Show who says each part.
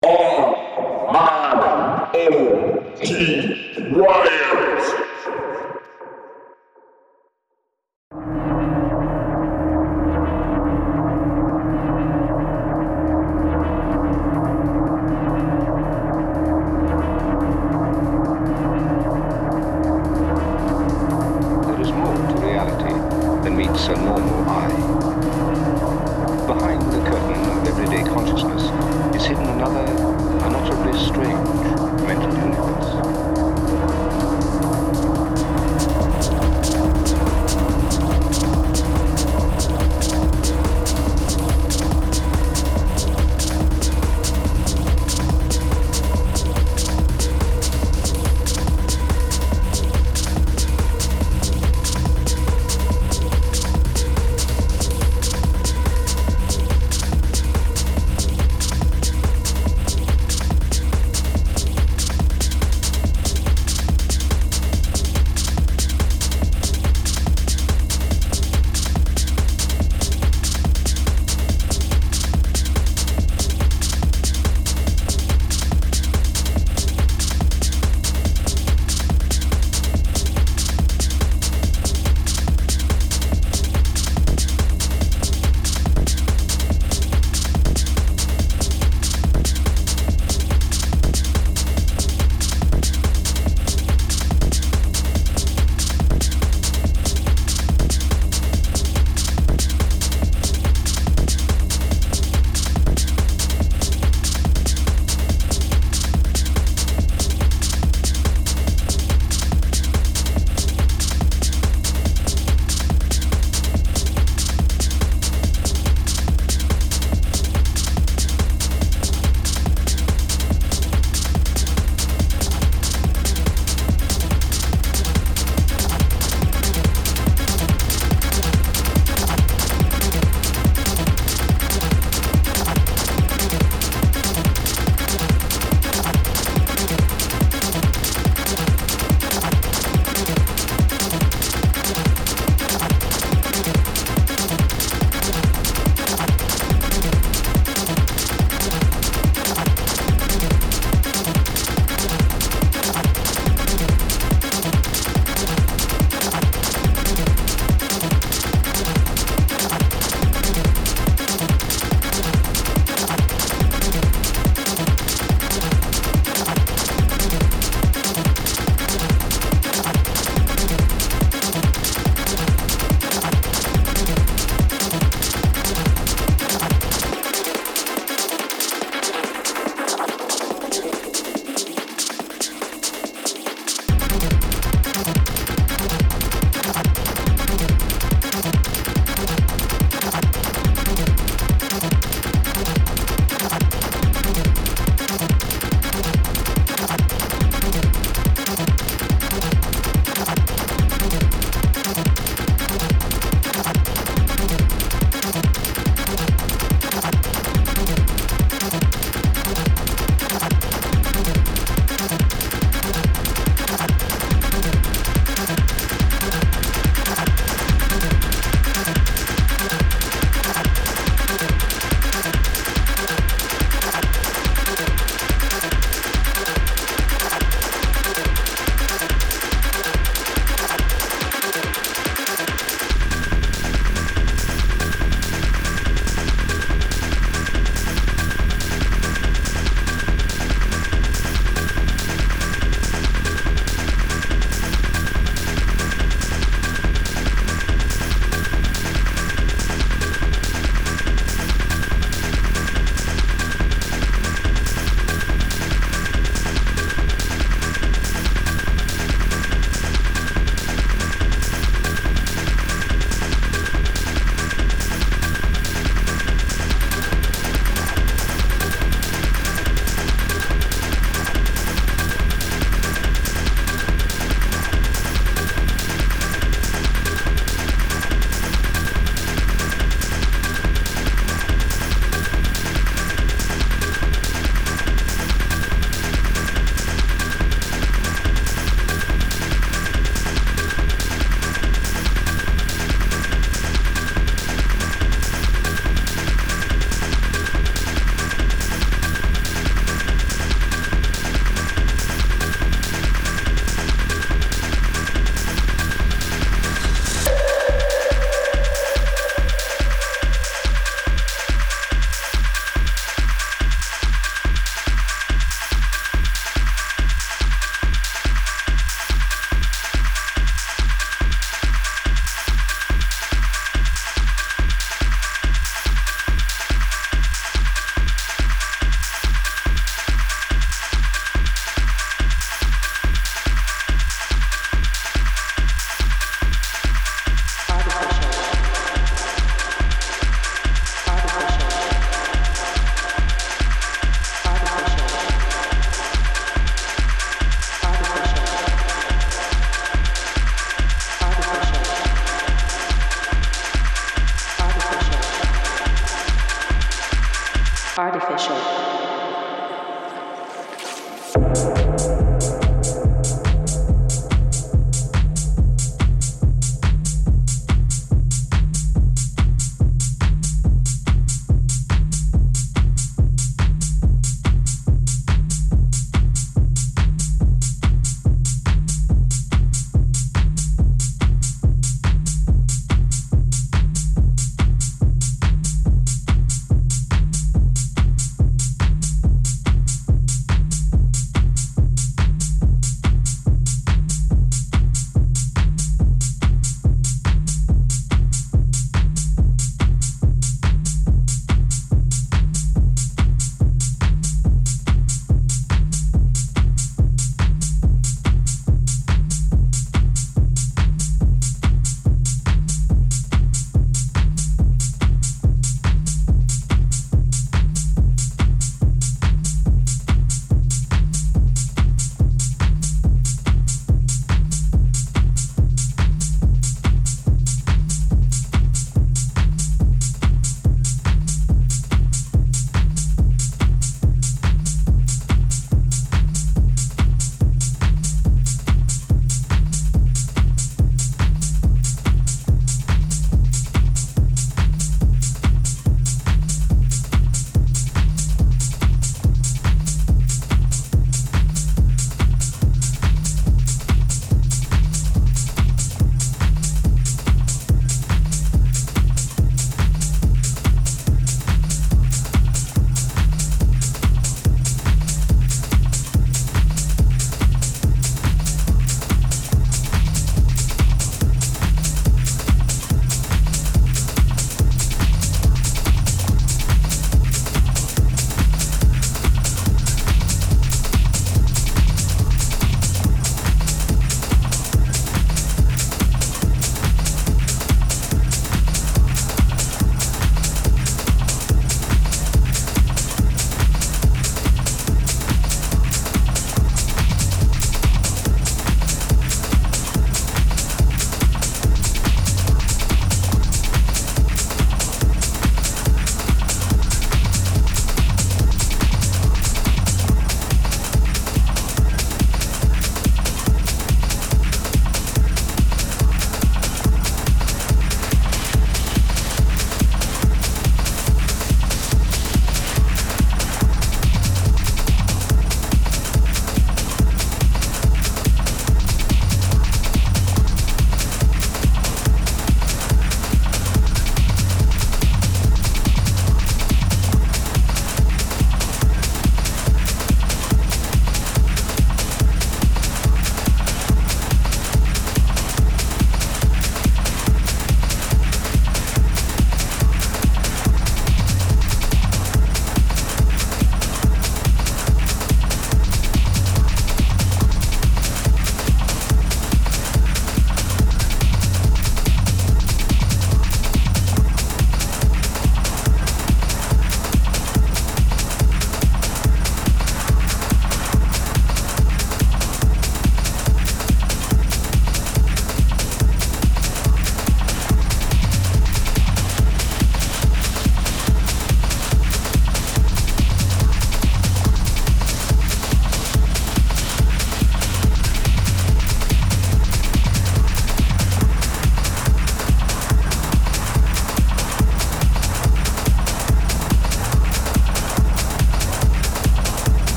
Speaker 1: R